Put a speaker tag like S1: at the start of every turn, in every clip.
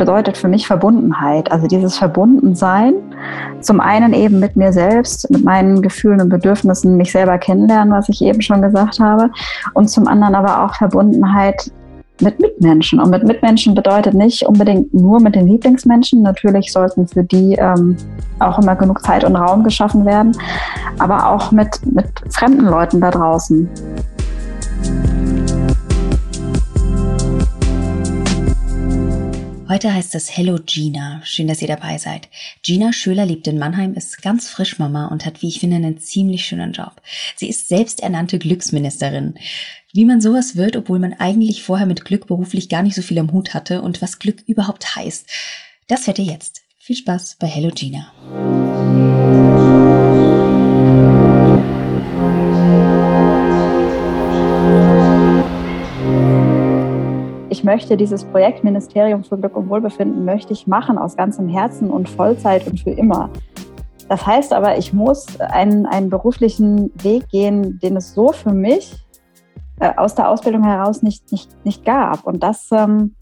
S1: bedeutet für mich Verbundenheit. Also dieses Verbundensein, zum einen eben mit mir selbst, mit meinen Gefühlen und Bedürfnissen, mich selber kennenlernen, was ich eben schon gesagt habe, und zum anderen aber auch Verbundenheit mit Mitmenschen. Und mit Mitmenschen bedeutet nicht unbedingt nur mit den Lieblingsmenschen. Natürlich sollten für die ähm, auch immer genug Zeit und Raum geschaffen werden, aber auch mit, mit fremden Leuten da draußen.
S2: Heute heißt es Hello Gina. Schön, dass ihr dabei seid. Gina Schöler lebt in Mannheim, ist ganz frisch Mama und hat, wie ich finde, einen ziemlich schönen Job. Sie ist selbsternannte Glücksministerin. Wie man sowas wird, obwohl man eigentlich vorher mit Glück beruflich gar nicht so viel am Hut hatte und was Glück überhaupt heißt, das hört ihr jetzt. Viel Spaß bei Hello Gina.
S1: Ich möchte dieses Projekt Ministerium für Glück und Wohlbefinden möchte ich machen aus ganzem Herzen und Vollzeit und für immer. Das heißt aber, ich muss einen, einen beruflichen Weg gehen, den es so für mich äh, aus der Ausbildung heraus nicht, nicht, nicht gab. Und das ähm,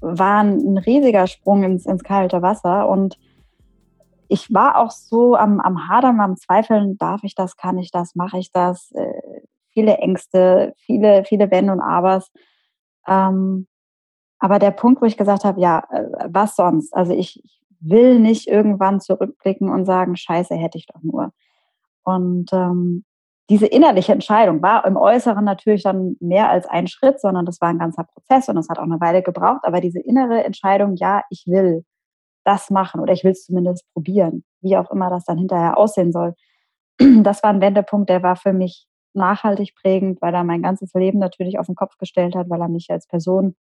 S1: war ein riesiger Sprung ins, ins kalte Wasser. Und ich war auch so am, am Hadern, am Zweifeln, darf ich das, kann ich das, mache ich das? Äh, viele Ängste, viele, viele Wenn und Abers. Ähm, aber der Punkt, wo ich gesagt habe, ja, äh, was sonst? Also ich will nicht irgendwann zurückblicken und sagen, scheiße, hätte ich doch nur. Und ähm, diese innerliche Entscheidung war im Äußeren natürlich dann mehr als ein Schritt, sondern das war ein ganzer Prozess und das hat auch eine Weile gebraucht. Aber diese innere Entscheidung, ja, ich will das machen oder ich will es zumindest probieren, wie auch immer das dann hinterher aussehen soll, das war ein Wendepunkt, der war für mich nachhaltig prägend, weil er mein ganzes Leben natürlich auf den Kopf gestellt hat, weil er mich als Person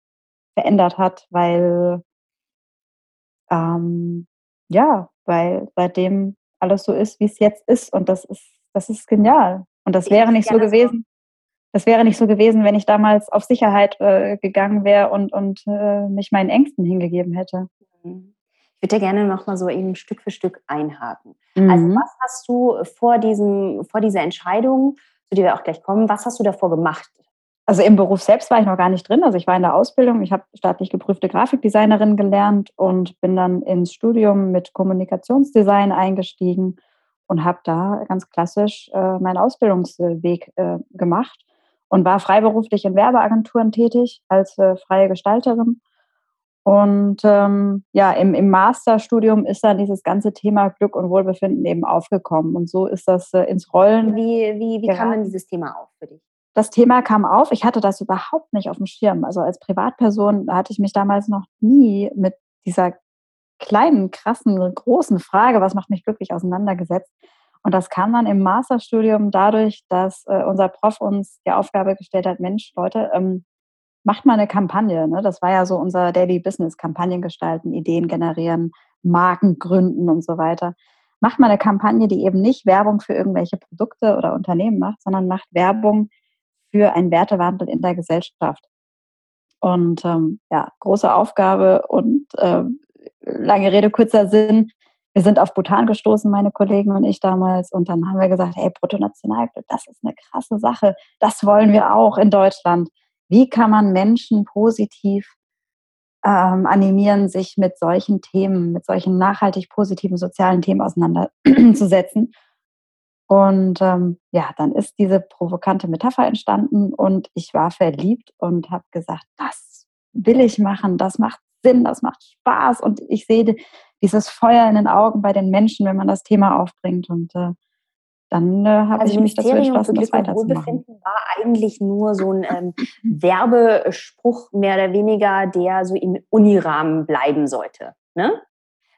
S1: verändert hat, weil ähm, ja, weil seitdem alles so ist, wie es jetzt ist und das ist das ist genial und das ich wäre nicht so gewesen. Das wäre nicht so gewesen, wenn ich damals auf Sicherheit äh, gegangen wäre und, und äh, mich meinen Ängsten hingegeben hätte.
S2: Mhm. Ich würde ja gerne noch mal so eben Stück für Stück einhaken. Also mhm. Also was hast du vor, diesem, vor dieser Entscheidung zu der wir auch gleich kommen. Was hast du davor gemacht?
S1: Also im Beruf selbst war ich noch gar nicht drin. Also ich war in der Ausbildung. Ich habe staatlich geprüfte Grafikdesignerin gelernt und bin dann ins Studium mit Kommunikationsdesign eingestiegen und habe da ganz klassisch äh, meinen Ausbildungsweg äh, gemacht und war freiberuflich in Werbeagenturen tätig als äh, freie Gestalterin und ähm, ja, im, im Masterstudium ist dann dieses ganze Thema Glück und Wohlbefinden eben aufgekommen. Und so ist das äh, ins Rollen.
S2: Wie, wie, wie kam denn dieses Thema auf für dich?
S1: Das Thema kam auf. Ich hatte das überhaupt nicht auf dem Schirm. Also als Privatperson hatte ich mich damals noch nie mit dieser kleinen, krassen, großen Frage, was macht mich glücklich, auseinandergesetzt. Und das kam dann im Masterstudium dadurch, dass äh, unser Prof uns die Aufgabe gestellt hat, Mensch, Leute, ähm, macht mal eine Kampagne. Ne? Das war ja so unser Daily Business, Kampagnen gestalten, Ideen generieren, Marken gründen und so weiter. Macht mal eine Kampagne, die eben nicht Werbung für irgendwelche Produkte oder Unternehmen macht, sondern macht Werbung für einen Wertewandel in der Gesellschaft. Und ähm, ja, große Aufgabe und äh, lange Rede, kurzer Sinn. Wir sind auf Bhutan gestoßen, meine Kollegen und ich damals. Und dann haben wir gesagt, hey, Bruttonationalprodukt, das ist eine krasse Sache. Das wollen wir auch in Deutschland. Wie kann man Menschen positiv ähm, animieren, sich mit solchen Themen, mit solchen nachhaltig positiven sozialen Themen auseinanderzusetzen? Und ähm, ja, dann ist diese provokante Metapher entstanden und ich war verliebt und habe gesagt, das will ich machen, das macht Sinn, das macht Spaß und ich sehe dieses Feuer in den Augen bei den Menschen, wenn man das Thema aufbringt. Und äh, dann äh, habe also ich mich dazu entschlossen, das weiterzumachen.
S2: war eigentlich nur so ein ähm, Werbespruch mehr oder weniger, der so im Unirahmen bleiben sollte. Ne?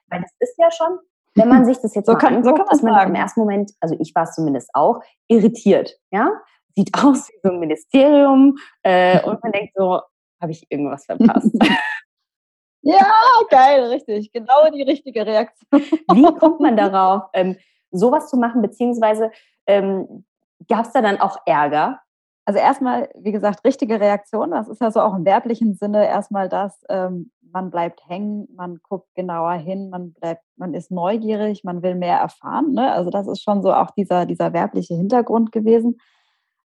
S2: Weil das ist ja schon, wenn man sich das jetzt so mal kann, anguckt, so kann man, man im ersten Moment, also ich war es zumindest auch, irritiert. Ja, sieht aus wie so ein Ministerium äh, und man denkt so, habe ich irgendwas verpasst?
S1: ja, geil, richtig, genau die richtige Reaktion.
S2: Wie kommt man darauf? Ähm, sowas zu machen, beziehungsweise ähm, gab es da dann auch Ärger?
S1: Also erstmal, wie gesagt, richtige Reaktion. Das ist ja so auch im werblichen Sinne erstmal das, ähm, man bleibt hängen, man guckt genauer hin, man bleibt, man ist neugierig, man will mehr erfahren. Ne? Also das ist schon so auch dieser, dieser werbliche Hintergrund gewesen.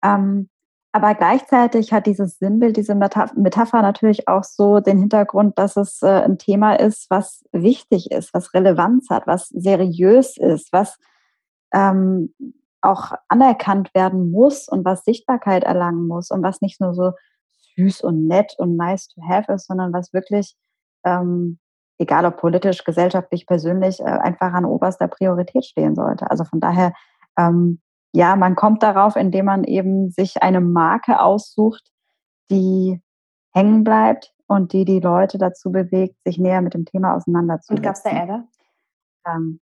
S1: Ähm, aber gleichzeitig hat dieses Sinnbild, diese Metapher natürlich auch so den Hintergrund, dass es äh, ein Thema ist, was wichtig ist, was Relevanz hat, was seriös ist, was ähm, auch anerkannt werden muss und was Sichtbarkeit erlangen muss und was nicht nur so süß und nett und nice to have ist, sondern was wirklich, ähm, egal ob politisch, gesellschaftlich, persönlich, äh, einfach an oberster Priorität stehen sollte. Also von daher ähm, ja, man kommt darauf, indem man eben sich eine Marke aussucht, die hängen bleibt und die die Leute dazu bewegt, sich näher mit dem Thema auseinanderzusetzen.
S2: Und gab es da Ärger?
S1: Ähm,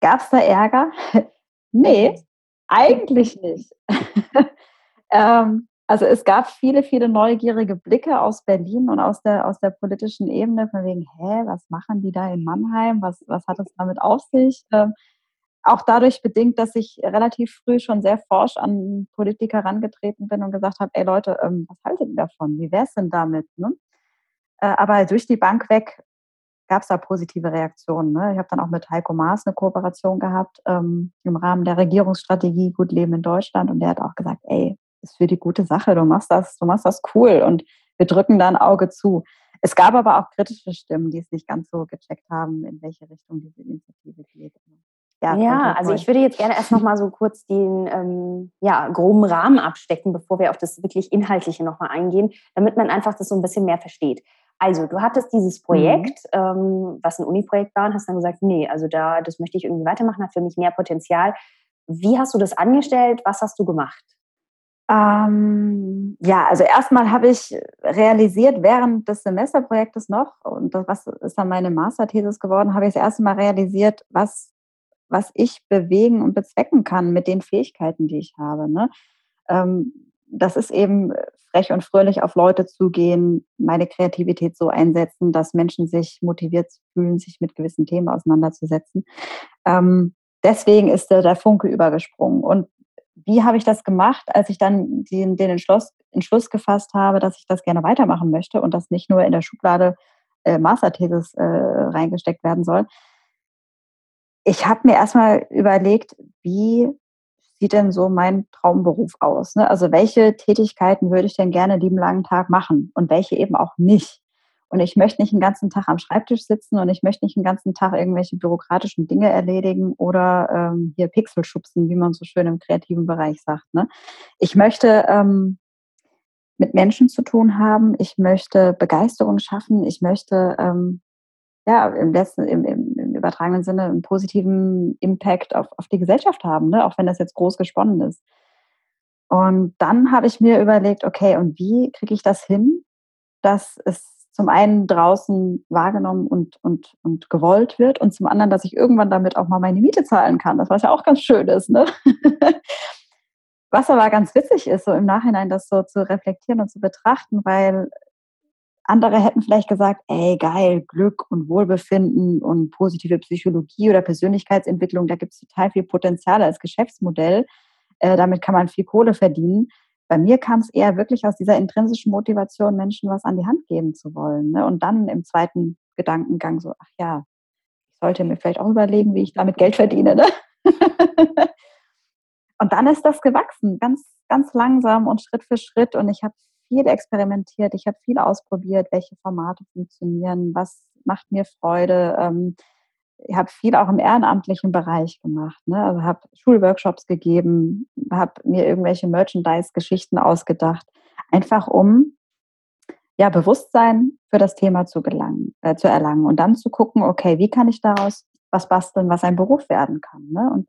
S1: gab es da Ärger? nee, eigentlich nicht. ähm, also es gab viele, viele neugierige Blicke aus Berlin und aus der, aus der politischen Ebene, von wegen, hä, was machen die da in Mannheim? Was, was hat es damit auf sich? Ähm, auch dadurch bedingt, dass ich relativ früh schon sehr forsch an Politiker herangetreten bin und gesagt habe, ey Leute, ähm, was haltet ihr davon? Wie wäre es denn damit? Ne? Äh, aber durch die Bank weg gab es da positive Reaktionen. Ne? Ich habe dann auch mit Heiko Maas eine Kooperation gehabt ähm, im Rahmen der Regierungsstrategie Gut Leben in Deutschland und der hat auch gesagt, ey, ist für die gute Sache, du machst das, du machst das cool und wir drücken da ein Auge zu. Es gab aber auch kritische Stimmen, die es nicht ganz so gecheckt haben, in welche Richtung diese Initiative geht
S2: ja, ja also ich würde jetzt gerne erst noch mal so kurz den ähm, ja, groben Rahmen abstecken, bevor wir auf das wirklich Inhaltliche noch mal eingehen, damit man einfach das so ein bisschen mehr versteht. Also, du hattest dieses. Projekt, mhm. ähm, was ein Uni-Projekt war, und hast dann gesagt, nee, also da, das möchte ich irgendwie weitermachen, hat für mich mehr Potenzial. Wie hast du das angestellt? Was hast du gemacht?
S1: Ähm, ja, also erstmal habe ich realisiert, während des Semesterprojektes noch, und das was ist dann meine Masterthesis geworden, habe ich das erste Mal realisiert, was was ich bewegen und bezwecken kann mit den Fähigkeiten, die ich habe. Ne? Ähm, das ist eben frech und fröhlich auf Leute zugehen, meine Kreativität so einsetzen, dass Menschen sich motiviert fühlen, sich mit gewissen Themen auseinanderzusetzen. Ähm, deswegen ist der, der Funke übergesprungen. Und wie habe ich das gemacht, als ich dann den, den Entschluss, Entschluss, gefasst habe, dass ich das gerne weitermachen möchte und das nicht nur in der Schublade äh, Masterthesis äh, reingesteckt werden soll? Ich habe mir erstmal überlegt, wie sieht denn so mein Traumberuf aus? Ne? Also welche Tätigkeiten würde ich denn gerne lieben langen Tag machen und welche eben auch nicht? Und ich möchte nicht den ganzen Tag am Schreibtisch sitzen und ich möchte nicht den ganzen Tag irgendwelche bürokratischen Dinge erledigen oder ähm, hier Pixel schubsen, wie man so schön im kreativen Bereich sagt. Ne? Ich möchte ähm, mit Menschen zu tun haben, ich möchte Begeisterung schaffen, ich möchte ähm, ja, im, letzten, im, im, im, übertragenen Sinne einen positiven Impact auf, auf die Gesellschaft haben, ne? auch wenn das jetzt groß gesponnen ist. Und dann habe ich mir überlegt, okay, und wie kriege ich das hin, dass es zum einen draußen wahrgenommen und, und, und gewollt wird und zum anderen, dass ich irgendwann damit auch mal meine Miete zahlen kann, das was ja auch ganz schön ist. Ne? was aber ganz witzig ist, so im Nachhinein das so zu reflektieren und zu betrachten, weil andere hätten vielleicht gesagt, ey, geil, Glück und Wohlbefinden und positive Psychologie oder Persönlichkeitsentwicklung, da gibt es total viel Potenzial als Geschäftsmodell. Äh, damit kann man viel Kohle verdienen. Bei mir kam es eher wirklich aus dieser intrinsischen Motivation, Menschen was an die Hand geben zu wollen. Ne? Und dann im zweiten Gedankengang so, ach ja, ich sollte mir vielleicht auch überlegen, wie ich damit Geld verdiene. Ne? und dann ist das gewachsen, ganz, ganz langsam und Schritt für Schritt. Und ich habe viel experimentiert, ich habe viel ausprobiert, welche Formate funktionieren, was macht mir Freude. Ähm, ich habe viel auch im ehrenamtlichen Bereich gemacht. Ne? Also habe Schulworkshops gegeben, habe mir irgendwelche Merchandise-Geschichten ausgedacht, einfach um ja, Bewusstsein für das Thema zu, gelangen, äh, zu erlangen und dann zu gucken, okay, wie kann ich daraus was basteln, was ein Beruf werden kann. Ne? Und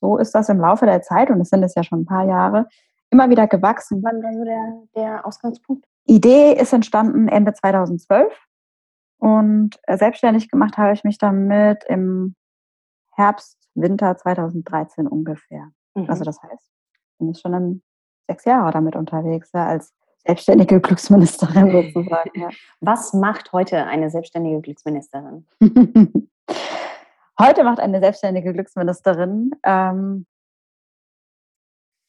S1: so ist das im Laufe der Zeit, und es sind es ja schon ein paar Jahre, immer wieder gewachsen.
S2: Wann war so der, der Ausgangspunkt?
S1: Idee ist entstanden Ende 2012 und äh, selbstständig gemacht habe ich mich damit im Herbst, Winter 2013 ungefähr. Mhm. Also das heißt, ich bin jetzt schon sechs Jahre damit unterwegs, ja, als selbstständige Glücksministerin sozusagen. Ja.
S2: Was macht heute eine selbstständige Glücksministerin?
S1: heute macht eine selbstständige Glücksministerin ähm,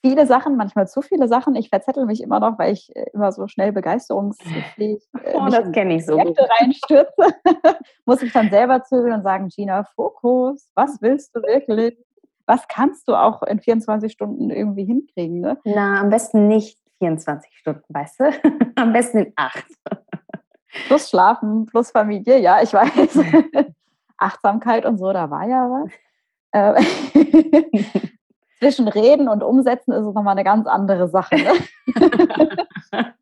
S1: viele Sachen, manchmal zu viele Sachen. Ich verzettel mich immer noch, weil ich äh, immer so schnell begeisterungsfähig
S2: äh, oh, das kenne ich so
S1: reinstürze. Muss ich dann selber zögeln und sagen, Gina, Fokus, was willst du wirklich? Was kannst du auch in 24 Stunden irgendwie hinkriegen? Ne?
S2: Na, am besten nicht 24 Stunden, weißt du? Am besten in acht.
S1: Plus Schlafen, plus Familie, ja, ich weiß. Achtsamkeit und so, da war ja was. Zwischen Reden und Umsetzen ist es nochmal eine ganz andere Sache. Ne?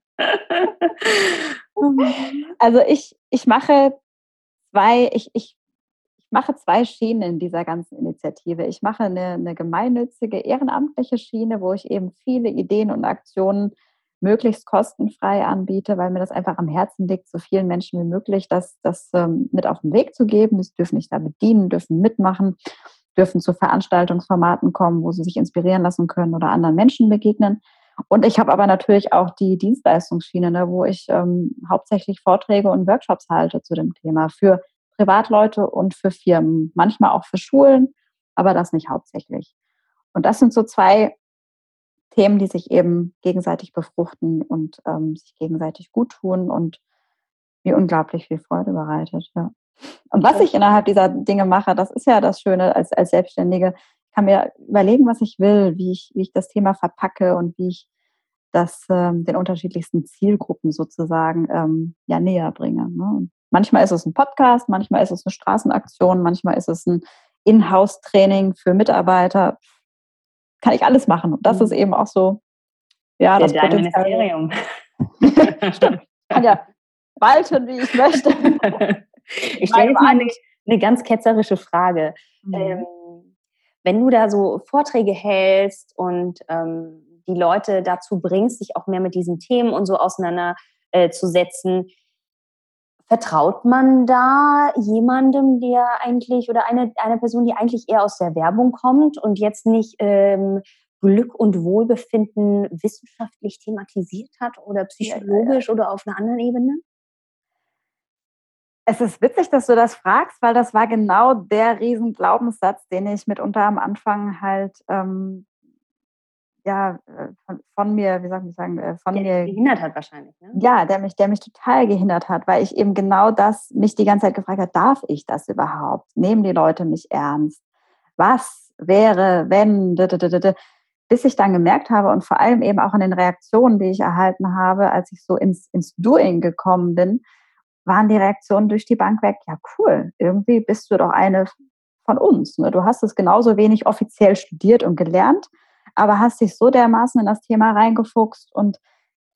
S1: also ich, ich mache zwei, ich, ich, ich mache zwei Schienen in dieser ganzen Initiative. Ich mache eine, eine gemeinnützige, ehrenamtliche Schiene, wo ich eben viele Ideen und Aktionen möglichst kostenfrei anbiete, weil mir das einfach am Herzen liegt, so vielen Menschen wie möglich das, das ähm, mit auf den Weg zu geben. Sie dürfen nicht da bedienen, dürfen mitmachen, dürfen zu Veranstaltungsformaten kommen, wo sie sich inspirieren lassen können oder anderen Menschen begegnen. Und ich habe aber natürlich auch die Dienstleistungsschiene, ne, wo ich ähm, hauptsächlich Vorträge und Workshops halte zu dem Thema für Privatleute und für Firmen, manchmal auch für Schulen, aber das nicht hauptsächlich. Und das sind so zwei Themen, die sich eben gegenseitig befruchten und ähm, sich gegenseitig gut tun und mir unglaublich viel Freude bereitet. Ja. Und was ich innerhalb dieser Dinge mache, das ist ja das Schöne als, als Selbstständige. Ich kann mir überlegen, was ich will, wie ich, wie ich das Thema verpacke und wie ich das ähm, den unterschiedlichsten Zielgruppen sozusagen ähm, ja näher bringe. Ne? Manchmal ist es ein Podcast, manchmal ist es eine Straßenaktion, manchmal ist es ein Inhouse-Training für Mitarbeiter kann ich alles machen. Und das ist mhm. eben auch so, ja, das
S2: dein Ministerium.
S1: Stimmt. Kann ja walten, wie ich möchte.
S2: ich stelle jetzt mal eine, eine, ganz ketzerische Frage. Mhm. Ähm, wenn du da so Vorträge hältst und ähm, die Leute dazu bringst, sich auch mehr mit diesen Themen und so auseinanderzusetzen, äh, Vertraut man da jemandem, der eigentlich oder eine, eine Person, die eigentlich eher aus der Werbung kommt und jetzt nicht ähm, Glück und Wohlbefinden wissenschaftlich thematisiert hat oder psychologisch ja, ja. oder auf einer anderen Ebene?
S1: Es ist witzig, dass du das fragst, weil das war genau der Riesenglaubenssatz, den ich mitunter am Anfang halt ähm, ja, äh, von, von, mir, wie soll ich sagen, äh, von
S2: der
S1: mir.
S2: gehindert hat wahrscheinlich, ne?
S1: Ja, der mich, der mich total gehindert hat, weil ich eben genau das mich die ganze Zeit gefragt habe, darf ich das überhaupt? Nehmen die Leute mich ernst? Was wäre, wenn, bis ich dann gemerkt habe und vor allem eben auch in den Reaktionen, die ich erhalten habe, als ich so ins, ins Doing gekommen bin, waren die Reaktionen durch die Bank weg. Ja, cool, irgendwie bist du doch eine von uns. Ne? Du hast es genauso wenig offiziell studiert und gelernt aber hast dich so dermaßen in das Thema reingefuchst und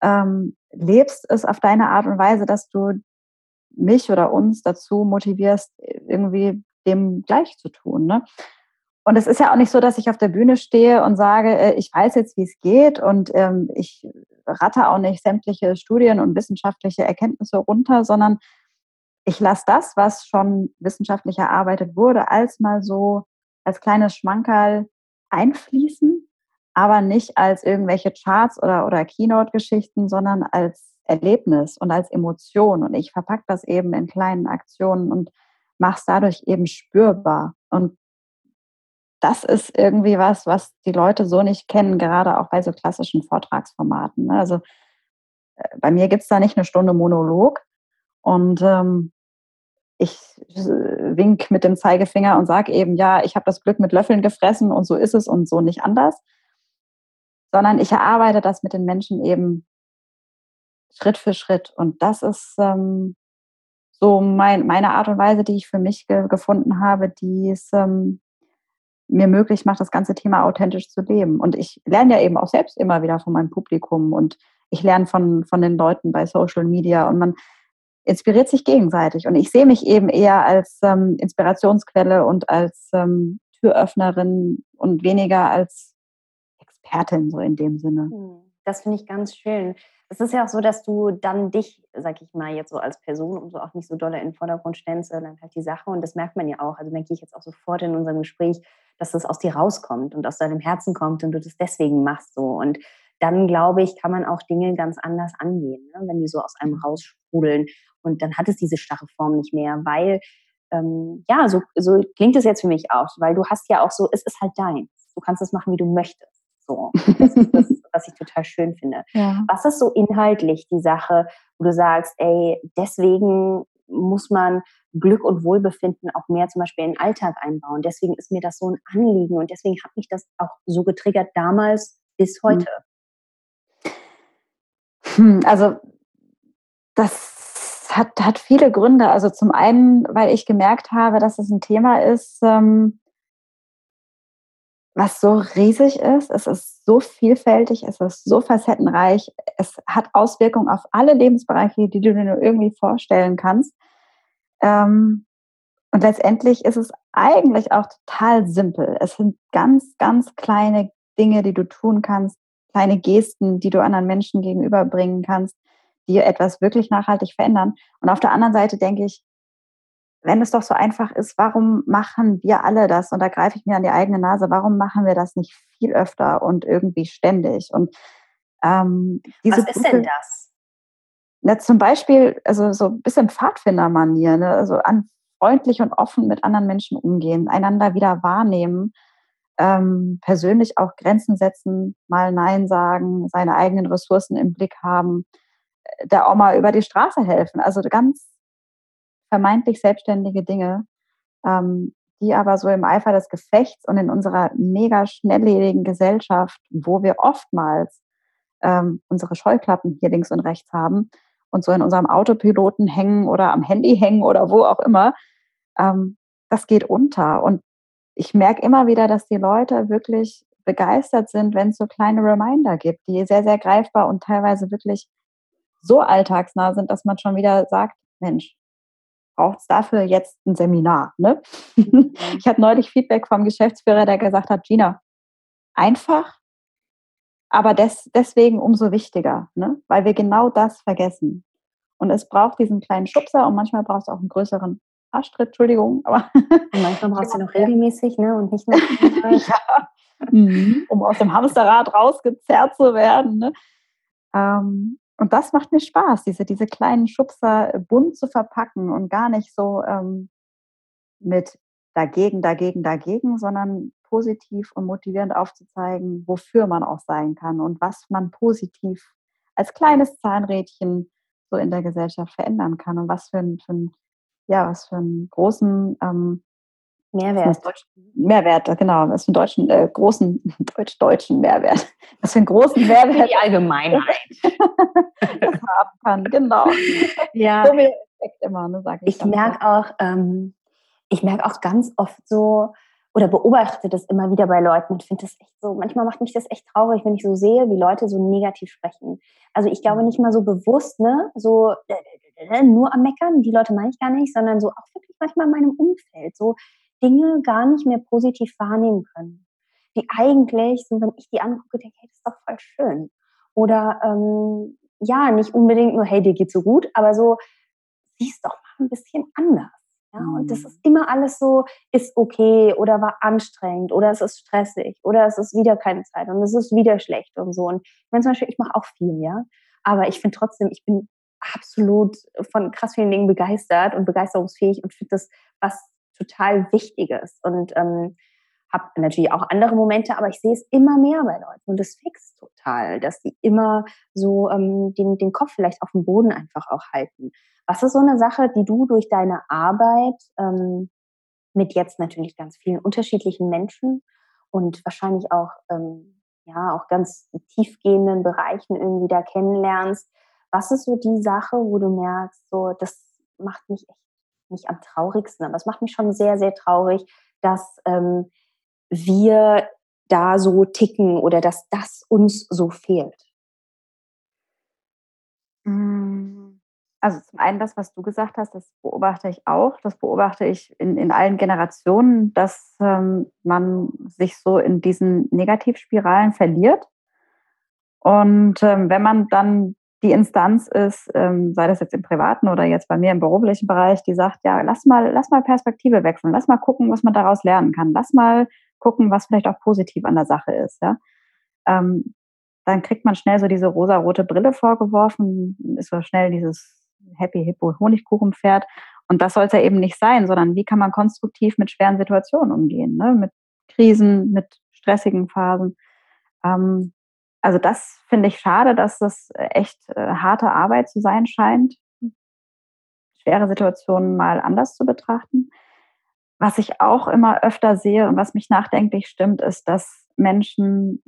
S1: ähm, lebst es auf deine Art und Weise, dass du mich oder uns dazu motivierst, irgendwie dem gleich zu tun. Ne? Und es ist ja auch nicht so, dass ich auf der Bühne stehe und sage, äh, ich weiß jetzt, wie es geht und ähm, ich ratte auch nicht sämtliche Studien und wissenschaftliche Erkenntnisse runter, sondern ich lasse das, was schon wissenschaftlich erarbeitet wurde, als mal so als kleines Schmankerl einfließen aber nicht als irgendwelche Charts oder, oder Keynote-Geschichten, sondern als Erlebnis und als Emotion. Und ich verpacke das eben in kleinen Aktionen und mache es dadurch eben spürbar. Und das ist irgendwie was, was die Leute so nicht kennen, gerade auch bei so klassischen Vortragsformaten. Ne? Also äh, bei mir gibt es da nicht eine Stunde Monolog und ähm, ich äh, wink mit dem Zeigefinger und sage eben, ja, ich habe das Glück mit Löffeln gefressen und so ist es und so nicht anders, sondern ich erarbeite das mit den Menschen eben Schritt für Schritt. Und das ist ähm, so mein, meine Art und Weise, die ich für mich ge gefunden habe, die es ähm, mir möglich macht, das ganze Thema authentisch zu leben. Und ich lerne ja eben auch selbst immer wieder von meinem Publikum und ich lerne von, von den Leuten bei Social Media und man inspiriert sich gegenseitig. Und ich sehe mich eben eher als ähm, Inspirationsquelle und als ähm, Türöffnerin und weniger als Expertin so in dem Sinne. Hm,
S2: das finde ich ganz schön. Es ist ja auch so, dass du dann dich, sag ich mal, jetzt so als Person und so auch nicht so doll in den Vordergrund stellst, sondern halt die Sache. Und das merkt man ja auch. Also merke ich jetzt auch sofort in unserem Gespräch, dass das aus dir rauskommt und aus deinem Herzen kommt und du das deswegen machst so. Und dann glaube ich, kann man auch Dinge ganz anders angehen, ne? wenn die so aus einem raussprudeln. Und dann hat es diese starre Form nicht mehr, weil ähm, ja, so, so klingt es jetzt für mich auch, weil du hast ja auch so, es ist halt dein. Du kannst es machen, wie du möchtest. So, das ist das, was ich total schön finde. Ja. Was ist so inhaltlich die Sache, wo du sagst, ey, deswegen muss man Glück und Wohlbefinden auch mehr zum Beispiel in den Alltag einbauen. Deswegen ist mir das so ein Anliegen und deswegen hat mich das auch so getriggert damals bis hm. heute.
S1: Hm, also das hat, hat viele Gründe. Also zum einen, weil ich gemerkt habe, dass es ein Thema ist, ähm, was so riesig ist. Es ist so vielfältig, es ist so facettenreich. Es hat Auswirkungen auf alle Lebensbereiche, die du dir nur irgendwie vorstellen kannst. Ähm, und letztendlich ist es eigentlich auch total simpel. Es sind ganz, ganz kleine Dinge, die du tun kannst, kleine Gesten, die du anderen Menschen gegenüberbringen kannst, die etwas wirklich nachhaltig verändern. Und auf der anderen Seite denke ich, wenn es doch so einfach ist, warum machen wir alle das? Und da greife ich mir an die eigene Nase, warum machen wir das nicht viel öfter und irgendwie ständig? Und ähm,
S2: diese Was ist denn das?
S1: Na, zum Beispiel, also so ein bisschen Pfadfindermanier, ne? also an freundlich und offen mit anderen Menschen umgehen, einander wieder wahrnehmen, ähm, persönlich auch Grenzen setzen, mal Nein sagen, seine eigenen Ressourcen im Blick haben, äh, der Oma über die Straße helfen. Also ganz vermeintlich selbstständige Dinge, ähm, die aber so im Eifer des Gefechts und in unserer mega schnelllebigen Gesellschaft, wo wir oftmals ähm, unsere Scheuklappen hier links und rechts haben und so in unserem Autopiloten hängen oder am Handy hängen oder wo auch immer, ähm, das geht unter. Und ich merke immer wieder, dass die Leute wirklich begeistert sind, wenn es so kleine Reminder gibt, die sehr, sehr greifbar und teilweise wirklich so alltagsnah sind, dass man schon wieder sagt, Mensch, braucht es dafür jetzt ein Seminar. Ne? Mhm. ich hatte neulich Feedback vom Geschäftsführer, der gesagt hat, Gina, einfach, aber des, deswegen umso wichtiger, ne? weil wir genau das vergessen. Und es braucht diesen kleinen Schubser und manchmal braucht es auch einen größeren Arschtritt, Entschuldigung. Aber
S2: und manchmal brauchst du noch regelmäßig ne? und nicht nur. ja.
S1: Mhm. um aus dem Hamsterrad rausgezerrt zu werden. Ne? Ähm, und das macht mir Spaß, diese, diese kleinen Schubser bunt zu verpacken und gar nicht so ähm, mit dagegen, dagegen, dagegen, sondern positiv und motivierend aufzuzeigen, wofür man auch sein kann und was man positiv als kleines Zahnrädchen so in der Gesellschaft verändern kann und was für ein, für ein ja, was für einen großen ähm,
S2: Mehrwert.
S1: Mehrwert, genau, was für einen deutschen, äh, großen, deutsch-deutschen Mehrwert. Was für einen großen Mehrwert.
S2: Die Allgemeinheit.
S1: das haben kann, genau.
S2: Ja.
S1: So viel Effekt immer, ne, sage
S2: ich. Ich merke auch, ähm, ich merke auch ganz oft so, oder beobachte das immer wieder bei Leuten und finde das echt so, manchmal macht mich das echt traurig, wenn ich so sehe, wie Leute so negativ sprechen. Also ich glaube nicht mal so bewusst, ne, so äh, äh, nur am Meckern, die Leute meine ich gar nicht, sondern so auch wirklich manchmal in meinem Umfeld, so Dinge gar nicht mehr positiv wahrnehmen können. Die eigentlich, so wenn ich die angucke, denke, hey, das ist doch voll schön. Oder ähm, ja, nicht unbedingt nur, hey, dir geht's so gut, aber so, siehst doch mal ein bisschen anders. Ja, und das mhm. ist immer alles so, ist okay oder war anstrengend oder es ist stressig oder es ist wieder keine Zeit und es ist wieder schlecht und so. Und ich meine zum Beispiel, ich mache auch viel, ja. Aber ich finde trotzdem, ich bin absolut von krass vielen Dingen begeistert und begeisterungsfähig und finde das was total Wichtiges. Und ähm, habe natürlich auch andere Momente, aber ich sehe es immer mehr bei Leuten und das fixt total, dass die immer so ähm, den, den Kopf vielleicht auf dem Boden einfach auch halten. Was ist so eine Sache, die du durch deine Arbeit ähm, mit jetzt natürlich ganz vielen unterschiedlichen Menschen und wahrscheinlich auch ähm, ja auch ganz tiefgehenden Bereichen irgendwie da kennenlernst? Was ist so die Sache, wo du merkst, so das macht mich echt nicht am traurigsten, aber es macht mich schon sehr, sehr traurig, dass ähm, wir da so ticken oder dass das uns so fehlt.
S1: Hm, also zum einen das, was du gesagt hast, das beobachte ich auch. Das beobachte ich in, in allen Generationen, dass ähm, man sich so in diesen Negativspiralen verliert. Und ähm, wenn man dann die Instanz ist, ähm, sei das jetzt im privaten oder jetzt bei mir im beruflichen Bereich, die sagt, ja, lass mal, lass mal Perspektive wechseln, lass mal gucken, was man daraus lernen kann, lass mal gucken, was vielleicht auch positiv an der Sache ist. Ja? Ähm, dann kriegt man schnell so diese rosa-rote Brille vorgeworfen, ist so schnell dieses Happy Hippo Honigkuchenpferd. Und das soll es ja eben nicht sein, sondern wie kann man konstruktiv mit schweren Situationen umgehen, ne? mit Krisen, mit stressigen Phasen. Ähm, also das finde ich schade, dass das echt äh, harte Arbeit zu sein scheint, schwere Situationen mal anders zu betrachten. Was ich auch immer öfter sehe und was mich nachdenklich stimmt, ist, dass Menschen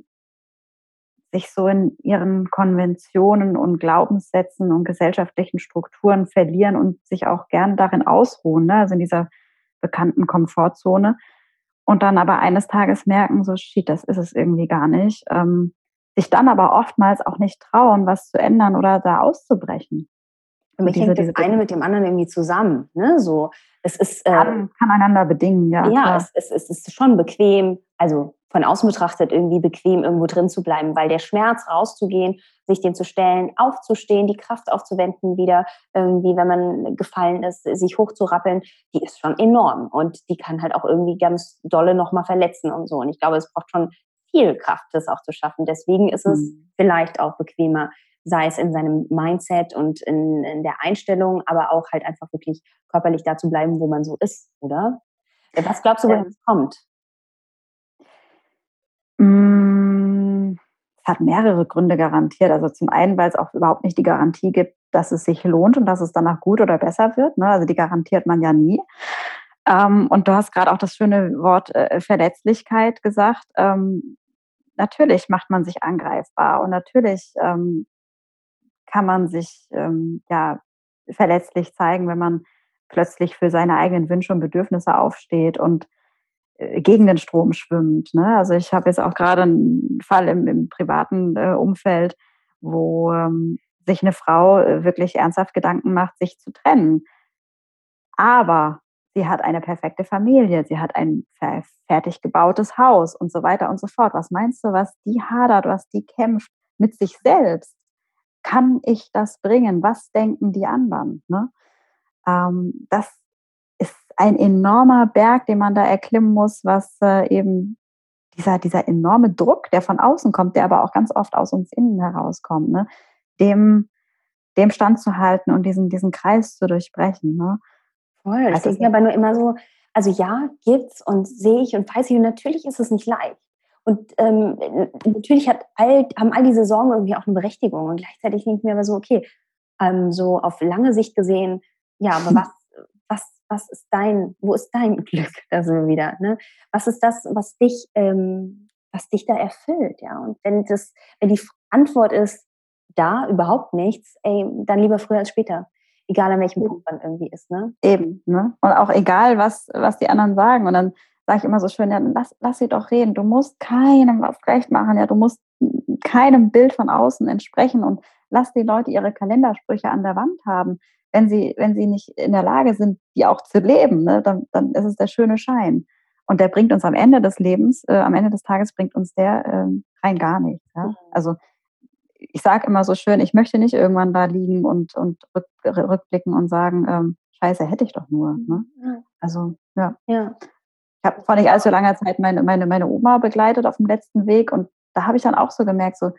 S1: sich so in ihren Konventionen und Glaubenssätzen und gesellschaftlichen Strukturen verlieren und sich auch gern darin ausruhen, ne? also in dieser bekannten Komfortzone. Und dann aber eines Tages merken, so shit, das ist es irgendwie gar nicht. Ähm, sich dann aber oftmals auch nicht trauen, was zu ändern oder da auszubrechen.
S2: Für mich hängt das eine mit dem anderen irgendwie zusammen. Ne? So, es ist,
S1: äh, kann, kann einander bedingen, ja.
S2: Ja, es, es, es, ist schon bequem, also von außen betrachtet irgendwie bequem, irgendwo drin zu bleiben, weil der Schmerz rauszugehen, sich den zu stellen, aufzustehen, die Kraft aufzuwenden, wieder irgendwie, wenn man gefallen ist, sich hochzurappeln, die ist schon enorm und die kann halt auch irgendwie ganz dolle nochmal verletzen und so. Und ich glaube, es braucht schon viel Kraft, das auch zu schaffen. Deswegen ist es mhm. vielleicht auch bequemer, sei es in seinem Mindset und in, in der Einstellung, aber auch halt einfach wirklich körperlich da zu bleiben, wo man so ist, oder? Was glaubst du, woher es kommt?
S1: Mm, es hat mehrere Gründe garantiert. Also zum einen, weil es auch überhaupt nicht die Garantie gibt, dass es sich lohnt und dass es danach gut oder besser wird. Ne? Also die garantiert man ja nie. Ähm, und du hast gerade auch das schöne Wort äh, Verletzlichkeit gesagt. Ähm, natürlich macht man sich angreifbar und natürlich ähm, kann man sich ja verletzlich zeigen, wenn man plötzlich für seine eigenen Wünsche und Bedürfnisse aufsteht und äh, gegen den Strom schwimmt. Ne? Also ich habe jetzt auch gerade einen Fall im, im privaten äh, Umfeld, wo ähm, sich eine Frau äh, wirklich ernsthaft Gedanken macht, sich zu trennen. Aber sie hat eine perfekte Familie, sie hat ein fertig gebautes Haus und so weiter und so fort. Was meinst du, was die hadert, was die kämpft mit sich selbst? Kann ich das bringen? Was denken die anderen? Ne? Ähm, das ist ein enormer Berg, den man da erklimmen muss, was äh, eben dieser, dieser enorme Druck, der von außen kommt, der aber auch ganz oft aus uns innen herauskommt, ne? dem, dem standzuhalten und diesen, diesen Kreis zu durchbrechen. Ne?
S2: Voll. Das ist mir aber nur immer so, also ja, gibt's und sehe ich und weiß ich, und natürlich ist es nicht leicht. Und ähm, natürlich hat all, haben all diese Sorgen irgendwie auch eine Berechtigung. Und gleichzeitig denke ich mir aber so, okay, ähm, so auf lange Sicht gesehen, ja, aber was, was, was ist dein, wo ist dein Glück? Da sind wir wieder. Ne? Was ist das, was dich, ähm, was dich da erfüllt? Ja, und wenn das, wenn die Antwort ist, da überhaupt nichts, ey, dann lieber früher als später. Egal an welchem Punkt man irgendwie ist, ne?
S1: Eben, ne? Und auch egal, was, was die anderen sagen. Und dann sage ich immer so schön, ja, lass, lass sie doch reden. Du musst keinem was recht machen, ja, du musst keinem Bild von außen entsprechen und lass die Leute ihre Kalendersprüche an der Wand haben wenn sie, wenn sie nicht in der Lage sind, die auch zu leben, ne, dann, dann ist es der schöne Schein. Und der bringt uns am Ende des Lebens, äh, am Ende des Tages bringt uns der äh, rein gar nichts. Ja? Mhm. Also ich sage immer so schön, ich möchte nicht irgendwann da liegen und, und rück, rückblicken und sagen, ähm, scheiße, hätte ich doch nur. Ne? Also ja. ja. Ich habe vor nicht allzu langer Zeit meine, meine, meine Oma begleitet auf dem letzten Weg und da habe ich dann auch so gemerkt, so,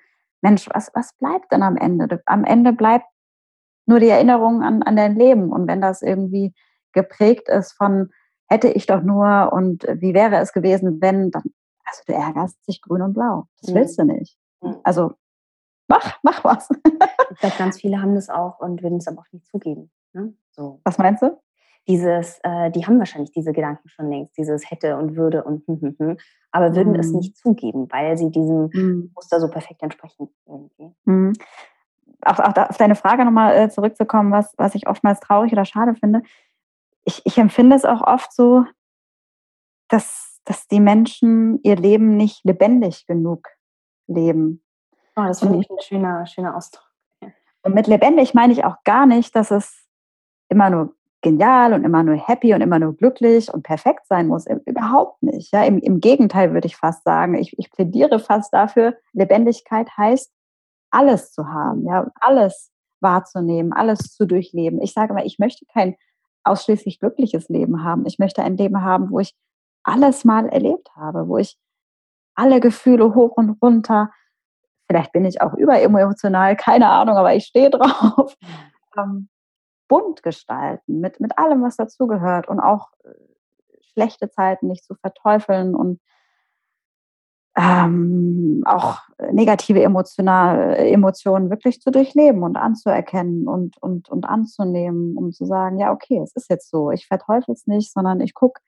S1: Mensch, was, was bleibt denn am Ende? Am Ende bleibt nur die Erinnerung an, an dein Leben. Und wenn das irgendwie geprägt ist von hätte ich doch nur und wie wäre es gewesen, wenn, dann, also du ärgerst dich grün und blau. Das willst du nicht. Also mach, mach was.
S2: ich glaube, ganz viele haben das auch und würden es aber auch nicht zugeben. Ne? So.
S1: Was meinst du?
S2: Dieses, äh, die haben wahrscheinlich diese Gedanken schon längst, dieses hätte und würde und hm, hm, hm, aber würden mhm. es nicht zugeben, weil sie diesem mhm. Muster so perfekt entsprechen irgendwie.
S1: Mhm auch, auch auf deine Frage nochmal äh, zurückzukommen, was, was ich oftmals traurig oder schade finde. Ich, ich empfinde es auch oft so, dass, dass die Menschen ihr Leben nicht lebendig genug leben.
S2: Oh, das finde ich ein schöner, schöner Ausdruck.
S1: Und mit lebendig meine ich auch gar nicht, dass es immer nur genial und immer nur happy und immer nur glücklich und perfekt sein muss. Überhaupt nicht. Ja, im, Im Gegenteil würde ich fast sagen. Ich, ich plädiere fast dafür, Lebendigkeit heißt, alles zu haben, ja, alles wahrzunehmen, alles zu durchleben. Ich sage mal, ich möchte kein ausschließlich glückliches Leben haben. Ich möchte ein Leben haben, wo ich alles mal erlebt habe, wo ich alle Gefühle hoch und runter, vielleicht bin ich auch überemotional, keine Ahnung, aber ich stehe drauf, ähm, bunt gestalten, mit, mit allem, was dazugehört und auch äh, schlechte Zeiten nicht zu verteufeln und ähm, auch negative emotional, Emotionen wirklich zu durchleben und anzuerkennen und, und, und anzunehmen, um zu sagen, ja, okay, es ist jetzt so, ich verteufel es nicht, sondern ich gucke,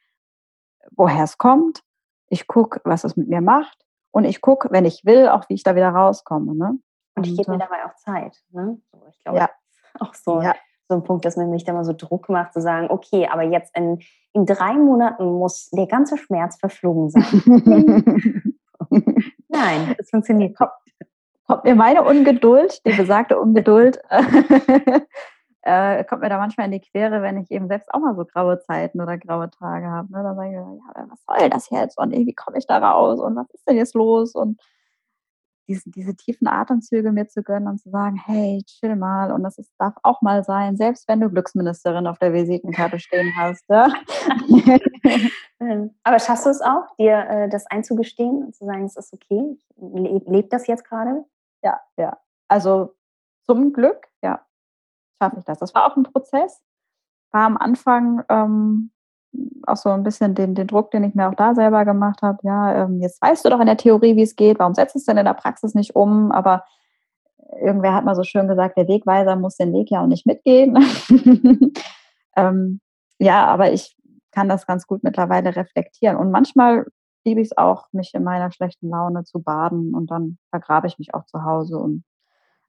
S1: woher es kommt, ich gucke, was es mit mir macht Und ich gucke, wenn ich will, auch wie ich da wieder rauskomme. Ne?
S2: Und ich gebe mir dabei auch Zeit. Ne? ich glaube, ja. auch so, ja. so ein Punkt, dass man sich da mal so Druck macht, zu sagen, okay, aber jetzt in, in drei Monaten muss der ganze Schmerz verflogen sein. Nein, das funktioniert.
S1: Kommt, kommt mir meine Ungeduld, die besagte Ungeduld, äh, kommt mir da manchmal in die Quere, wenn ich eben selbst auch mal so graue Zeiten oder graue Tage habe. Ne? Dann sage ich, ja, was soll das jetzt? Und wie komme ich da raus? Und was ist denn jetzt los? Und diese, diese tiefen Atemzüge mir zu gönnen und zu sagen, hey, chill mal und das ist, darf auch mal sein, selbst wenn du Glücksministerin auf der Visitenkarte stehen hast. Ja?
S2: Aber schaffst du es auch, dir äh, das einzugestehen und zu sagen, es ist okay, ich lebe das jetzt gerade?
S1: Ja, ja. Also zum Glück, ja, schaffe ich das. Das war auch ein Prozess. War am Anfang ähm, auch so ein bisschen den, den Druck, den ich mir auch da selber gemacht habe. Ja, ähm, jetzt weißt du doch in der Theorie, wie es geht. Warum setzt es denn in der Praxis nicht um? Aber irgendwer hat mal so schön gesagt, der Wegweiser muss den Weg ja auch nicht mitgehen. ähm, ja, aber ich kann das ganz gut mittlerweile reflektieren. Und manchmal liebe ich es auch, mich in meiner schlechten Laune zu baden und dann vergrabe ich mich auch zu Hause und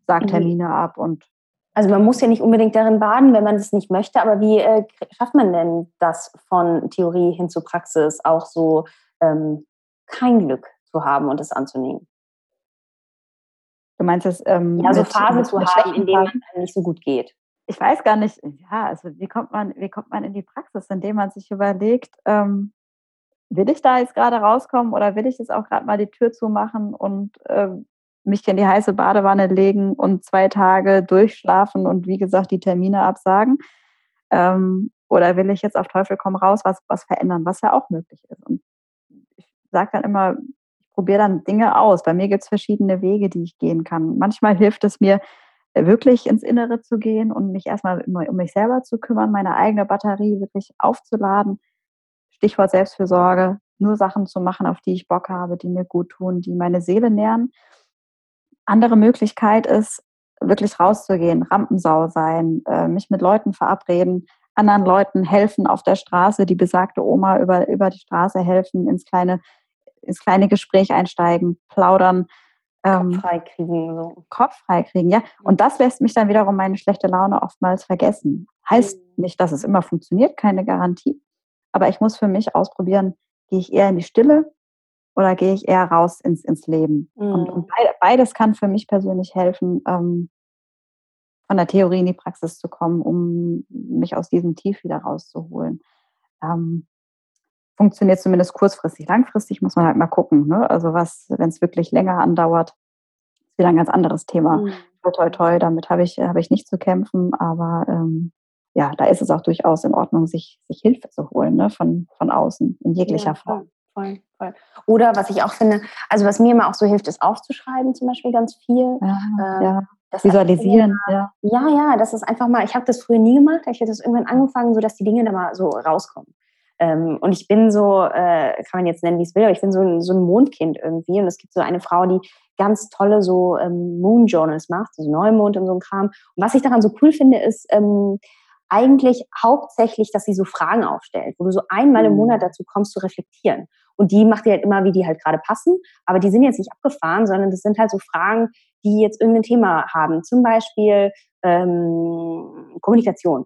S1: sage mhm. Termine ab und
S2: also man muss ja nicht unbedingt darin baden, wenn man es nicht möchte, aber wie äh, schafft man denn das von Theorie hin zu Praxis auch so ähm, kein Glück zu haben und es anzunehmen?
S1: Du meinst es?
S2: Ähm, ja, so Phasen zu haben, in denen es nicht so gut geht.
S1: Ich weiß gar nicht, ja, also wie kommt man, wie kommt man in die Praxis, indem man sich überlegt, ähm, will ich da jetzt gerade rauskommen oder will ich jetzt auch gerade mal die Tür zumachen und ähm, mich in die heiße Badewanne legen und zwei Tage durchschlafen und wie gesagt die Termine absagen? Ähm, oder will ich jetzt auf Teufel komm raus was, was verändern, was ja auch möglich ist? Und ich sage dann immer, ich probiere dann Dinge aus. Bei mir gibt es verschiedene Wege, die ich gehen kann. Manchmal hilft es mir, wirklich ins Innere zu gehen und mich erstmal um mich selber zu kümmern, meine eigene Batterie wirklich aufzuladen. Stichwort Selbstfürsorge, nur Sachen zu machen, auf die ich Bock habe, die mir gut tun, die meine Seele nähren andere Möglichkeit ist, wirklich rauszugehen, Rampensau sein, äh, mich mit Leuten verabreden, anderen Leuten helfen auf der Straße, die besagte Oma über, über die Straße helfen, ins kleine, ins kleine Gespräch einsteigen, plaudern.
S2: Ähm, Kopf freikriegen. So.
S1: Kopf freikriegen, ja. Und das lässt mich dann wiederum meine schlechte Laune oftmals vergessen. Heißt mhm. nicht, dass es immer funktioniert, keine Garantie. Aber ich muss für mich ausprobieren, gehe ich eher in die Stille oder gehe ich eher raus ins, ins Leben? Mhm. Und, und, beides kann für mich persönlich helfen, ähm, von der Theorie in die Praxis zu kommen, um mich aus diesem Tief wieder rauszuholen. Ähm, funktioniert zumindest kurzfristig. Langfristig muss man halt mal gucken. Ne? Also was, wenn es wirklich länger andauert, ist wieder ein ganz anderes Thema. Mhm. Toi, toi, toi, damit habe ich, hab ich nicht zu kämpfen, aber ähm, ja, da ist es auch durchaus in Ordnung, sich, sich Hilfe zu holen ne? von, von außen in jeglicher ja, Form
S2: voll, voll. Oder was ich auch finde, also was mir immer auch so hilft, ist aufzuschreiben zum Beispiel ganz viel.
S1: Ja, ähm, ja. Visualisieren,
S2: ja. Ja, ja, das ist einfach mal, ich habe das früher nie gemacht, ich habe das irgendwann angefangen, so dass die Dinge da mal so rauskommen. Ähm, und ich bin so, äh, kann man jetzt nennen, wie es will, aber ich bin so ein, so ein Mondkind irgendwie. Und es gibt so eine Frau, die ganz tolle so ähm, Moon Journals macht, so Neumond und so ein Kram. Und was ich daran so cool finde, ist, ähm, eigentlich hauptsächlich, dass sie so Fragen aufstellt, wo du so einmal im Monat mhm. dazu kommst zu reflektieren. Und die macht ihr halt immer, wie die halt gerade passen. Aber die sind jetzt nicht abgefahren, sondern das sind halt so Fragen, die jetzt irgendein Thema haben. Zum Beispiel ähm, Kommunikation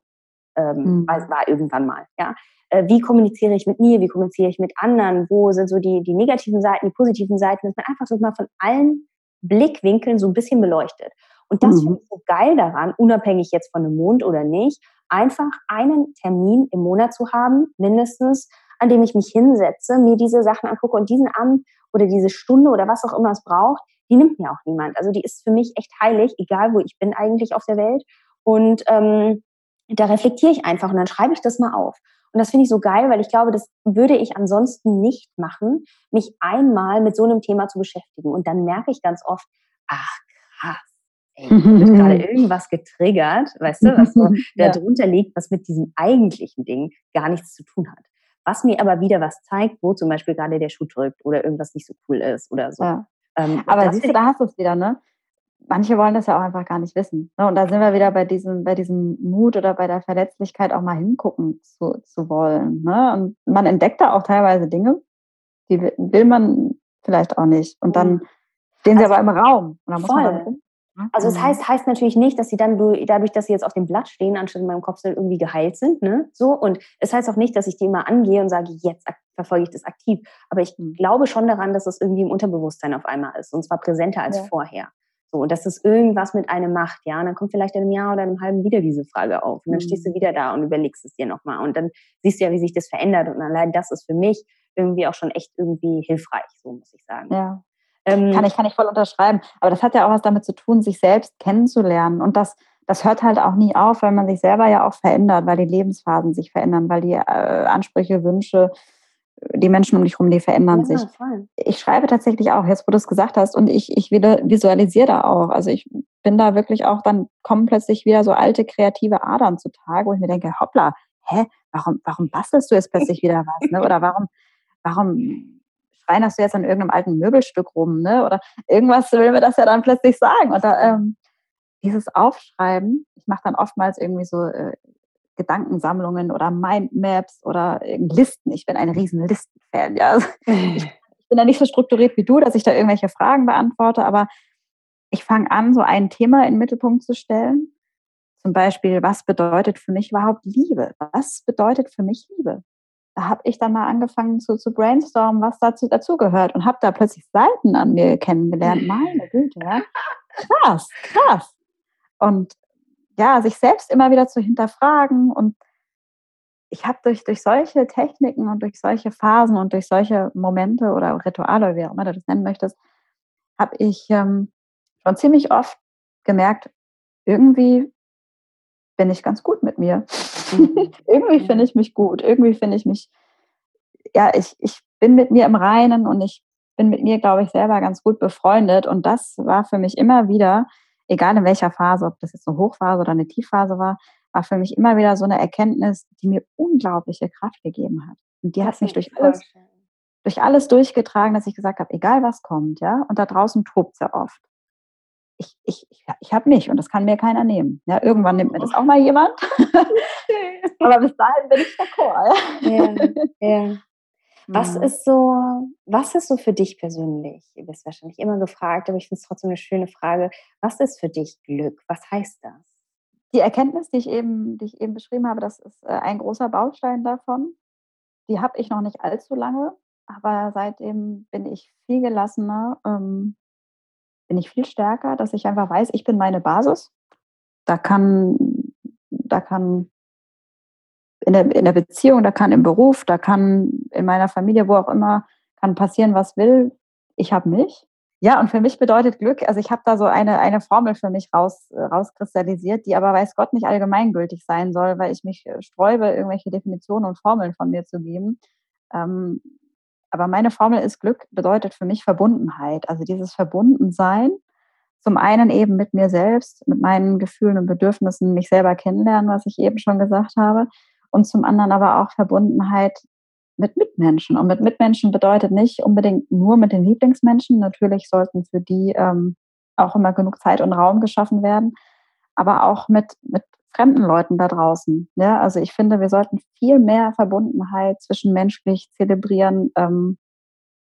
S2: ähm, mhm. war, irgendwann mal. Ja? Äh, wie kommuniziere ich mit mir? Wie kommuniziere ich mit anderen? Wo sind so die, die negativen Seiten, die positiven Seiten? Dass man einfach so mal von allen Blickwinkeln so ein bisschen beleuchtet. Und das mhm. finde ich so geil daran, unabhängig jetzt von dem Mond oder nicht, einfach einen Termin im Monat zu haben, mindestens, an dem ich mich hinsetze, mir diese Sachen angucke und diesen Abend oder diese Stunde oder was auch immer es braucht, die nimmt mir auch niemand. Also die ist für mich echt heilig, egal wo ich bin eigentlich auf der Welt. Und ähm, da reflektiere ich einfach und dann schreibe ich das mal auf. Und das finde ich so geil, weil ich glaube, das würde ich ansonsten nicht machen, mich einmal mit so einem Thema zu beschäftigen. Und dann merke ich ganz oft, ach krass, ey, wird gerade irgendwas getriggert, weißt du, was so ja. darunter liegt, was mit diesem eigentlichen Ding gar nichts zu tun hat was mir aber wieder was zeigt, wo zum Beispiel gerade der Schuh drückt oder irgendwas nicht so cool ist oder so. Ja.
S1: Ähm, aber siehst du, da hast du es wieder, ne? Manche wollen das ja auch einfach gar nicht wissen. Ne? Und da sind wir wieder bei diesem, bei diesem Mut oder bei der Verletzlichkeit auch mal hingucken zu, zu wollen. Ne? Und man entdeckt da auch teilweise Dinge, die will man vielleicht auch nicht. Und dann stehen sie also, aber im Raum. Und dann muss voll. man
S2: Ne? Also es mhm. heißt, heißt natürlich nicht, dass sie dann dadurch, dass sie jetzt auf dem Blatt stehen, anstatt in meinem Kopf sind, irgendwie geheilt sind. Ne? So. Und es heißt auch nicht, dass ich die immer angehe und sage, jetzt verfolge ich das aktiv. Aber ich mhm. glaube schon daran, dass es irgendwie im Unterbewusstsein auf einmal ist. Und zwar präsenter als ja. vorher. So, und dass es irgendwas mit einem macht, ja. Und dann kommt vielleicht in einem Jahr oder einem halben wieder diese Frage auf. Und dann mhm. stehst du mhm. wieder da und überlegst es dir nochmal. Und dann siehst du ja, wie sich das verändert. Und allein das ist für mich irgendwie auch schon echt irgendwie hilfreich, so muss ich sagen.
S1: Ja. Ähm, kann, ich, kann ich voll unterschreiben. Aber das hat ja auch was damit zu tun, sich selbst kennenzulernen. Und das, das hört halt auch nie auf, weil man sich selber ja auch verändert, weil die Lebensphasen sich verändern, weil die äh, Ansprüche, Wünsche, die Menschen um dich herum, die verändern ja, sich. Voll. Ich schreibe tatsächlich auch, jetzt wo du es gesagt hast, und ich, ich visualisiere da auch. Also ich bin da wirklich auch, dann kommen plötzlich wieder so alte kreative Adern zutage, wo ich mir denke, hoppla, hä, warum, warum bastelst du jetzt plötzlich wieder was? Ne? Oder warum, warum schreinerst du jetzt an irgendeinem alten Möbelstück rum, ne? Oder irgendwas will mir das ja dann plötzlich sagen. Und da, ähm, dieses Aufschreiben, ich mache dann oftmals irgendwie so äh, Gedankensammlungen oder Mindmaps oder Listen. Ich bin ein riesen Listenfan, ja. Also ich, ich bin da nicht so strukturiert wie du, dass ich da irgendwelche Fragen beantworte, aber ich fange an, so ein Thema in den Mittelpunkt zu stellen. Zum Beispiel, was bedeutet für mich überhaupt Liebe? Was bedeutet für mich Liebe? Habe ich dann mal angefangen zu, zu brainstormen, was dazu dazugehört und habe da plötzlich Seiten an mir kennengelernt. Meine Güte. Krass, krass. Und ja, sich selbst immer wieder zu hinterfragen und ich habe durch, durch solche Techniken und durch solche Phasen und durch solche Momente oder Rituale, wie auch immer du das nennen möchtest, habe ich ähm, schon ziemlich oft gemerkt, irgendwie bin ich ganz gut mit mir. Irgendwie finde ich mich gut. Irgendwie finde ich mich, ja, ich, ich bin mit mir im Reinen und ich bin mit mir, glaube ich, selber ganz gut befreundet. Und das war für mich immer wieder, egal in welcher Phase, ob das jetzt eine Hochphase oder eine Tiefphase war, war für mich immer wieder so eine Erkenntnis, die mir unglaubliche Kraft gegeben hat. Und die das hat mich durch alles, durch alles durchgetragen, dass ich gesagt habe, egal was kommt, ja, und da draußen tobt es ja oft ich, ich, ich, habe mich und das kann mir keiner nehmen. Ja, irgendwann nimmt mir das auch mal jemand. Aber bis dahin bin ich d'accord.
S2: Ja, ja. Was ist so, was ist so für dich persönlich? Du bist wahrscheinlich immer gefragt, aber ich finde es trotzdem eine schöne Frage. Was ist für dich Glück? Was heißt das?
S1: Die Erkenntnis, die ich eben, die ich eben beschrieben habe, das ist äh, ein großer Baustein davon. Die habe ich noch nicht allzu lange, aber seitdem bin ich viel gelassener. Ähm, bin ich viel stärker, dass ich einfach weiß, ich bin meine Basis. Da kann, da kann in der, in der Beziehung, da kann im Beruf, da kann in meiner Familie, wo auch immer, kann passieren, was will. Ich habe mich. Ja, und für mich bedeutet Glück, also ich habe da so eine, eine Formel für mich raus, rauskristallisiert, die aber weiß Gott nicht allgemeingültig sein soll, weil ich mich äh, sträube, irgendwelche Definitionen und Formeln von mir zu geben. Ähm, aber meine Formel ist Glück bedeutet für mich Verbundenheit. Also dieses Verbundensein, zum einen eben mit mir selbst, mit meinen Gefühlen und Bedürfnissen, mich selber kennenlernen, was ich eben schon gesagt habe. Und zum anderen aber auch Verbundenheit mit Mitmenschen. Und mit Mitmenschen bedeutet nicht unbedingt nur mit den Lieblingsmenschen. Natürlich sollten für die ähm, auch immer genug Zeit und Raum geschaffen werden, aber auch mit, mit fremden Leuten da draußen. Ja, also ich finde, wir sollten viel mehr Verbundenheit zwischenmenschlich zelebrieren. Ähm,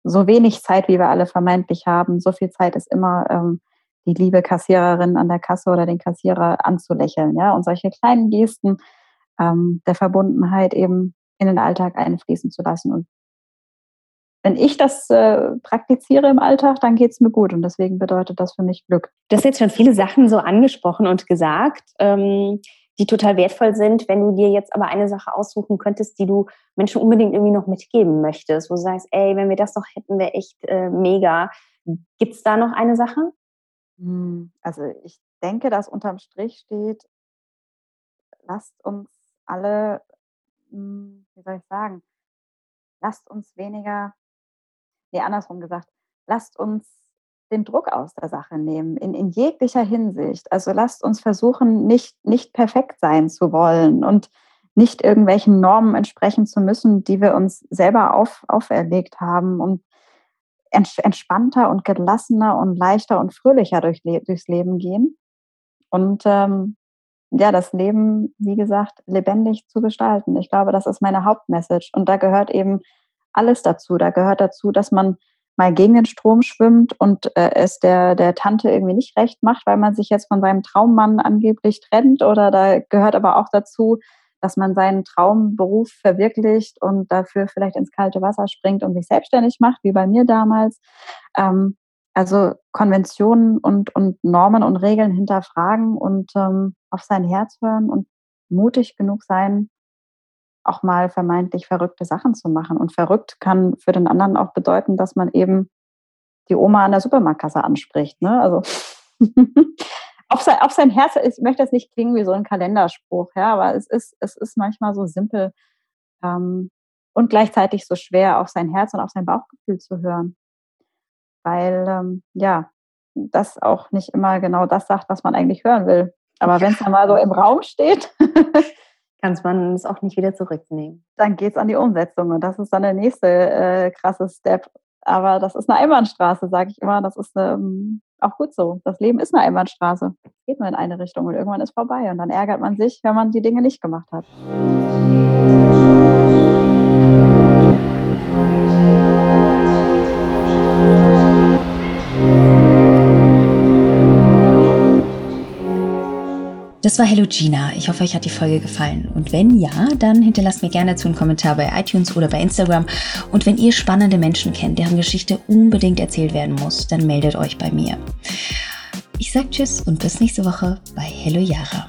S1: so wenig Zeit, wie wir alle vermeintlich haben, so viel Zeit ist immer ähm, die liebe Kassiererin an der Kasse oder den Kassierer anzulächeln. Ja, und solche kleinen Gesten ähm, der Verbundenheit eben in den Alltag einfließen zu lassen. Und wenn ich das äh, praktiziere im Alltag, dann geht es mir gut und deswegen bedeutet das für mich Glück.
S2: Du hast jetzt schon viele Sachen so angesprochen und gesagt, ähm, die total wertvoll sind. Wenn du dir jetzt aber eine Sache aussuchen könntest, die du Menschen unbedingt irgendwie noch mitgeben möchtest, wo du sagst, ey, wenn wir das noch hätten, wäre echt äh, mega. Gibt es da noch eine Sache?
S1: Hm, also ich denke, dass unterm Strich steht, lasst uns alle, hm, wie soll ich sagen, lasst uns weniger nee, andersrum gesagt, lasst uns den Druck aus der Sache nehmen, in, in jeglicher Hinsicht. Also lasst uns versuchen, nicht, nicht perfekt sein zu wollen und nicht irgendwelchen Normen entsprechen zu müssen, die wir uns selber auf, auferlegt haben und entspannter und gelassener und leichter und fröhlicher durch, durchs Leben gehen. Und ähm, ja, das Leben, wie gesagt, lebendig zu gestalten. Ich glaube, das ist meine Hauptmessage. Und da gehört eben alles dazu. Da gehört dazu, dass man mal gegen den Strom schwimmt und äh, es der, der Tante irgendwie nicht recht macht, weil man sich jetzt von seinem Traummann angeblich trennt. Oder da gehört aber auch dazu, dass man seinen Traumberuf verwirklicht und dafür vielleicht ins kalte Wasser springt und sich selbstständig macht, wie bei mir damals. Ähm, also Konventionen und, und Normen und Regeln hinterfragen und ähm, auf sein Herz hören und mutig genug sein, auch mal vermeintlich verrückte Sachen zu machen. Und verrückt kann für den anderen auch bedeuten, dass man eben die Oma an der Supermarktkasse anspricht. Ne? Also auf, sein, auf sein Herz, ich möchte das nicht klingen wie so ein Kalenderspruch, ja, aber es ist, es ist manchmal so simpel ähm, und gleichzeitig so schwer, auf sein Herz und auf sein Bauchgefühl zu hören. Weil, ähm, ja, das auch nicht immer genau das sagt, was man eigentlich hören will. Aber wenn es dann mal so im Raum steht,
S2: kann man es auch nicht wieder zurücknehmen.
S1: Dann geht es an die Umsetzung und das ist dann der nächste äh, krasse Step. Aber das ist eine Einbahnstraße, sage ich immer. Das ist ähm, auch gut so. Das Leben ist eine Einbahnstraße. Es geht nur in eine Richtung und irgendwann ist vorbei. Und dann ärgert man sich, wenn man die Dinge nicht gemacht hat.
S3: Das war Hello Gina. Ich hoffe, euch hat die Folge gefallen. Und wenn ja, dann hinterlasst mir gerne dazu einen Kommentar bei iTunes oder bei Instagram. Und wenn ihr spannende Menschen kennt, deren Geschichte unbedingt erzählt werden muss, dann meldet euch bei mir. Ich sage Tschüss und bis nächste Woche bei Hello Yara.